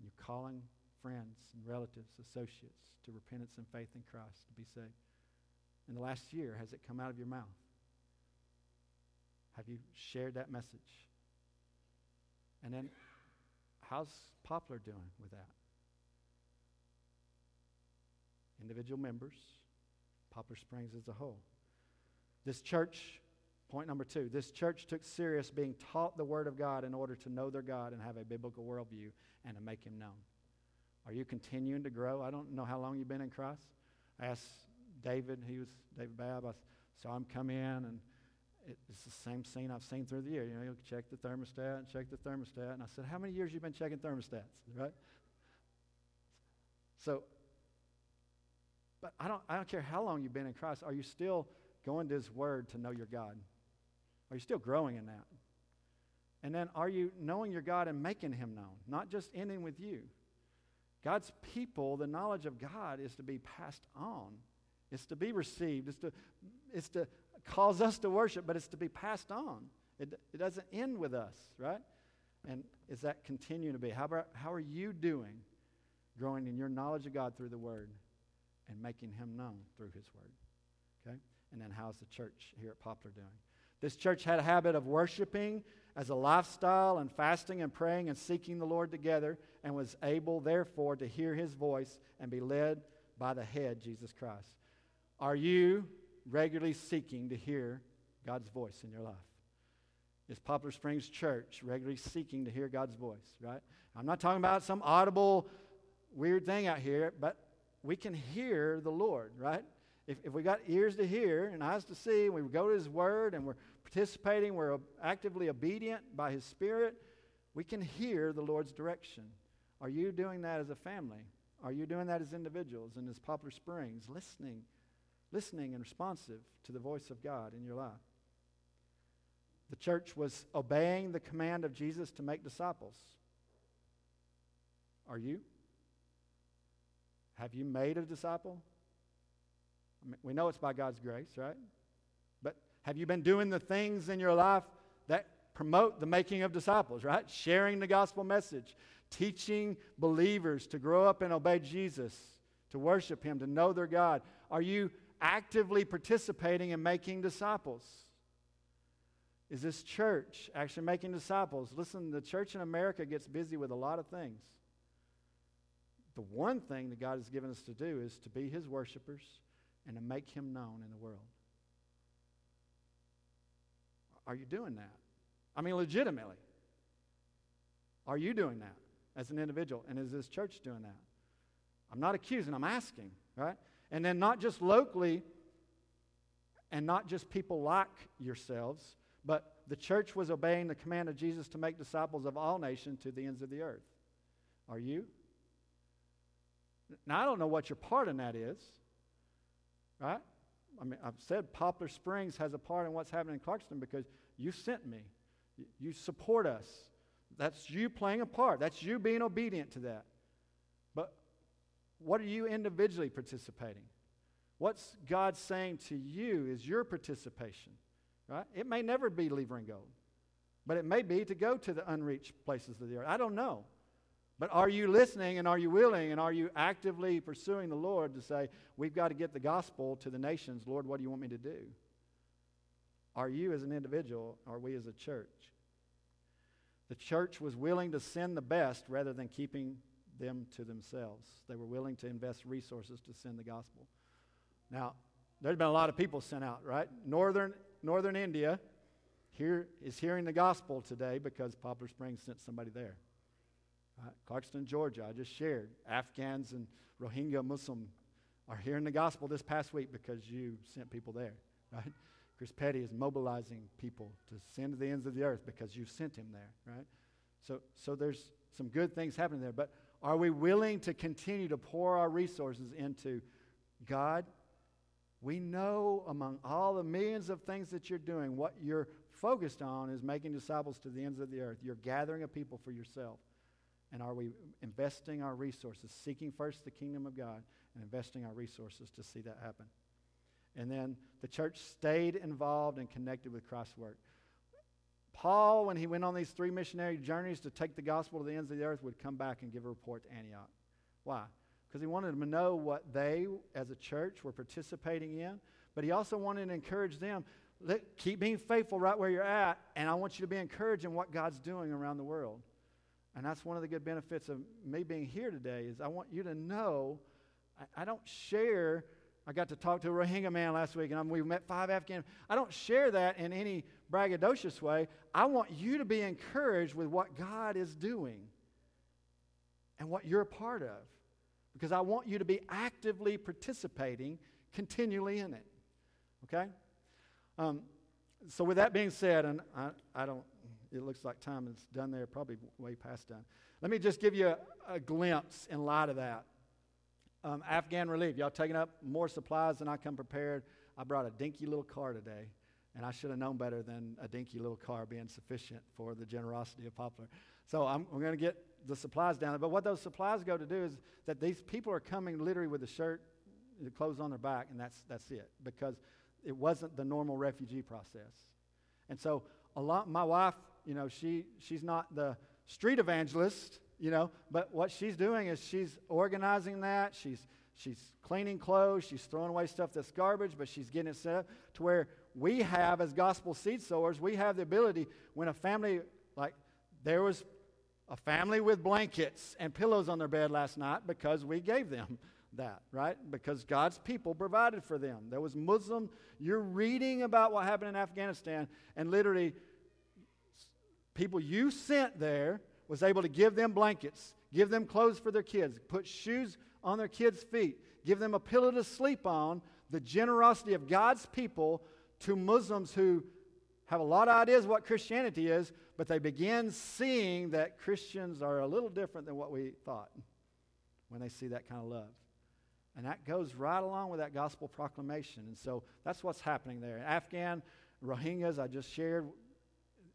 You're calling friends and relatives, associates to repentance and faith in Christ to be saved. In the last year, has it come out of your mouth? Have you shared that message? And then, how's Poplar doing with that? Individual members, Poplar Springs as a whole. This church, point number two, this church took serious being taught the Word of God in order to know their God and have a biblical worldview and to make Him known. Are you continuing to grow? I don't know how long you've been in Christ. I asked David, he was David Babb, I saw him come in, and it's the same scene I've seen through the year. You know, you'll check the thermostat and check the thermostat. And I said, How many years you been checking thermostats? Right? So, but I don't, I don't care how long you've been in Christ. Are you still going to His Word to know your God? Are you still growing in that? And then are you knowing your God and making Him known? Not just ending with you. God's people, the knowledge of God is to be passed on. It's to be received. It's to, it's to cause us to worship, but it's to be passed on. It, it doesn't end with us, right? And is that continuing to be? How, about, how are you doing growing in your knowledge of God through the Word and making Him known through His Word? Okay? And then how's the church here at Poplar doing? This church had a habit of worshiping as a lifestyle and fasting and praying and seeking the Lord together and was able, therefore, to hear His voice and be led by the head, Jesus Christ. Are you regularly seeking to hear God's voice in your life? Is Poplar Springs Church regularly seeking to hear God's voice, right? I'm not talking about some audible, weird thing out here, but we can hear the Lord, right? If, if we got ears to hear and eyes to see, and we go to His Word and we're participating, we're actively obedient by His Spirit, we can hear the Lord's direction. Are you doing that as a family? Are you doing that as individuals and as Poplar Springs, listening listening and responsive to the voice of God in your life. The church was obeying the command of Jesus to make disciples. Are you? Have you made a disciple? I mean, we know it's by God's grace, right? But have you been doing the things in your life that promote the making of disciples, right? Sharing the gospel message, teaching believers to grow up and obey Jesus, to worship Him, to know their God. Are you actively participating in making disciples? Is this church actually making disciples? Listen, the church in America gets busy with a lot of things. The one thing that God has given us to do is to be His worshipers and to make Him known in the world. Are you doing that? I mean, legitimately. Are you doing that as an individual? And is this church doing that? I'm not accusing, I'm asking, right? And then not just locally and not just people like yourselves, but the church was obeying the command of Jesus to make disciples of all nations to the ends of the earth. Are you? Now, I don't know what your part in that is, right? I mean, I've said Poplar Springs has a part in what's happening in Clarkston because you sent me. You support us. That's you playing a part. That's you being obedient to that. But what are you individually participating? What's God saying to you is your participation, right? It may never be Livering Gold, but it may be to go to the unreached places of the earth. I don't know. But are you listening and are you willing and are you actively pursuing the Lord to say, we've got to get the gospel to the nations? Lord, what do you want me to do? Are you as an individual? Are we as a church? The church was willing to send the best rather than keeping them to themselves. They were willing to invest resources to send the gospel. Now, there's been a lot of people sent out, right? Northern, Northern India here is hearing the gospel today because Poplar Springs sent somebody there. Right? Clarkston, Georgia, I just shared. Afghans and Rohingya Muslim are hearing the gospel this past week because you sent people there, right? Chris Petty is mobilizing people to send to the ends of the earth because you've sent him there, right? So, so there's some good things happening there. But are we willing to continue to pour our resources into God? We know among all the millions of things that you're doing, what you're focused on is making disciples to the ends of the earth. You're gathering a people for yourself. And are we investing our resources, seeking first the kingdom of God and investing our resources to see that happen? And then the church stayed involved and connected with Christ's work. Paul, when he went on these three missionary journeys to take the gospel to the ends of the earth, would come back and give a report to Antioch. Why? Because he wanted them to know what they, as a church, were participating in. But he also wanted to encourage them keep being faithful right where you're at, and I want you to be encouraged in what God's doing around the world. And that's one of the good benefits of me being here today is I want you to know I, I don't share I got to talk to a Rohingya man last week, and we met five Afghan. I don't share that in any braggadocious way. I want you to be encouraged with what God is doing and what you're a part of, because I want you to be actively participating continually in it. Okay? Um, so, with that being said, and I, I don't, it looks like time is done there, probably way past done. Let me just give you a, a glimpse in light of that um, Afghan relief. Y'all taking up more supplies than I come prepared. I brought a dinky little car today, and I should have known better than a dinky little car being sufficient for the generosity of Poplar. So I'm, I'm going to get the supplies down there. But what those supplies go to do is that these people are coming literally with a shirt, the clothes on their back, and that's, that's it. Because it wasn't the normal refugee process. And so a lot, my wife, you know, she, she's not the street evangelist you know, but what she's doing is she's organizing that. She's, she's cleaning clothes. She's throwing away stuff that's garbage, but she's getting it set up to where we have, as gospel seed sowers, we have the ability when a family, like there was a family with blankets and pillows on their bed last night because we gave them that, right? Because God's people provided for them. There was Muslim, you're reading about what happened in Afghanistan, and literally, people you sent there was able to give them blankets, give them clothes for their kids, put shoes on their kids' feet, give them a pillow to sleep on, the generosity of God's people to Muslims who have a lot of ideas what Christianity is, but they begin seeing that Christians are a little different than what we thought when they see that kind of love. And that goes right along with that gospel proclamation. And so that's what's happening there. Afghan Rohingyas, I just shared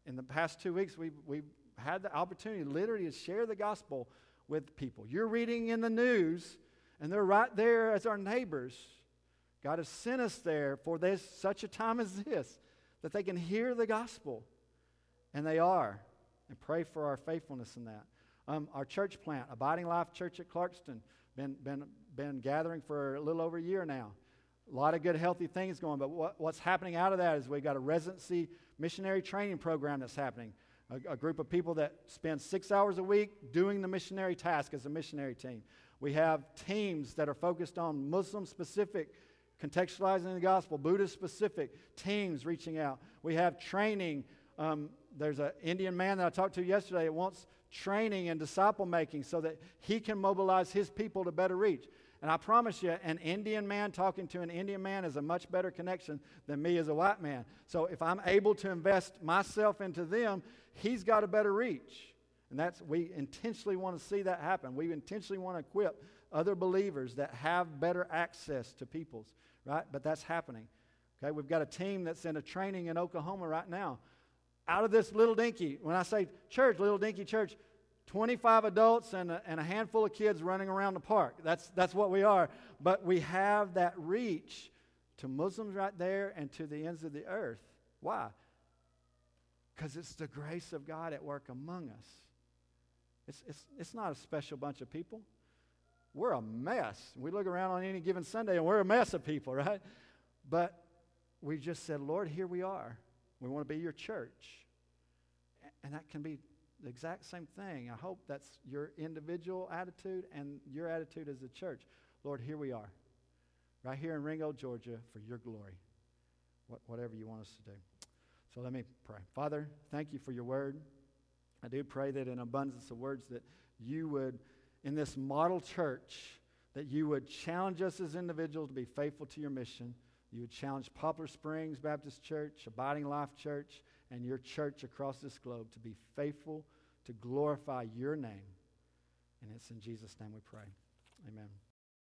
in the past two weeks, we've, we've had the opportunity literally to share the gospel with people. You're reading in the news, and they're right there as our neighbors. God has sent us there for this such a time as this, that they can hear the gospel. And they are. And pray for our faithfulness in that. Um, our church plant, Abiding Life Church at Clarkston, been, been, been gathering for a little over a year now. A lot of good, healthy things going, but what, what's happening out of that is we've got a residency missionary training program that's happening a, a group of people that spend six hours a week doing the missionary task as a missionary team. We have teams that are focused on Muslim specific, contextualizing the gospel, Buddhist specific teams reaching out. We have training. Um, there's an Indian man that I talked to yesterday that wants training and disciple making so that he can mobilize his people to better reach. And I promise you, an Indian man talking to an Indian man is a much better connection than me as a white man. So if I'm able to invest myself into them, he's got a better reach. And that's, we intentionally want to see that happen. We intentionally want to equip other believers that have better access to peoples, right? But that's happening. Okay, we've got a team that's in a training in Oklahoma right now. Out of this little dinky, when I say church, little dinky church, 25 adults and a, and a handful of kids running around the park. That's, that's what we are. But we have that reach to Muslims right there and to the ends of the earth. Why? Because it's the grace of God at work among us. It's, it's, it's not a special bunch of people. We're a mess. We look around on any given Sunday and we're a mess of people, right? But we just said, Lord, here we are. We want to be your church. And that can be the exact same thing. I hope that's your individual attitude and your attitude as a church. Lord, here we are, right here in Ringgold, Georgia, for your glory. What, whatever you want us to do. So let me pray. Father, thank you for your word. I do pray that in abundance of words that you would, in this model church, that you would challenge us as individuals to be faithful to your mission. You would challenge Poplar Springs Baptist Church, Abiding Life Church, and your church across this globe to be faithful to glorify your name. And it's in Jesus' name we pray. Amen.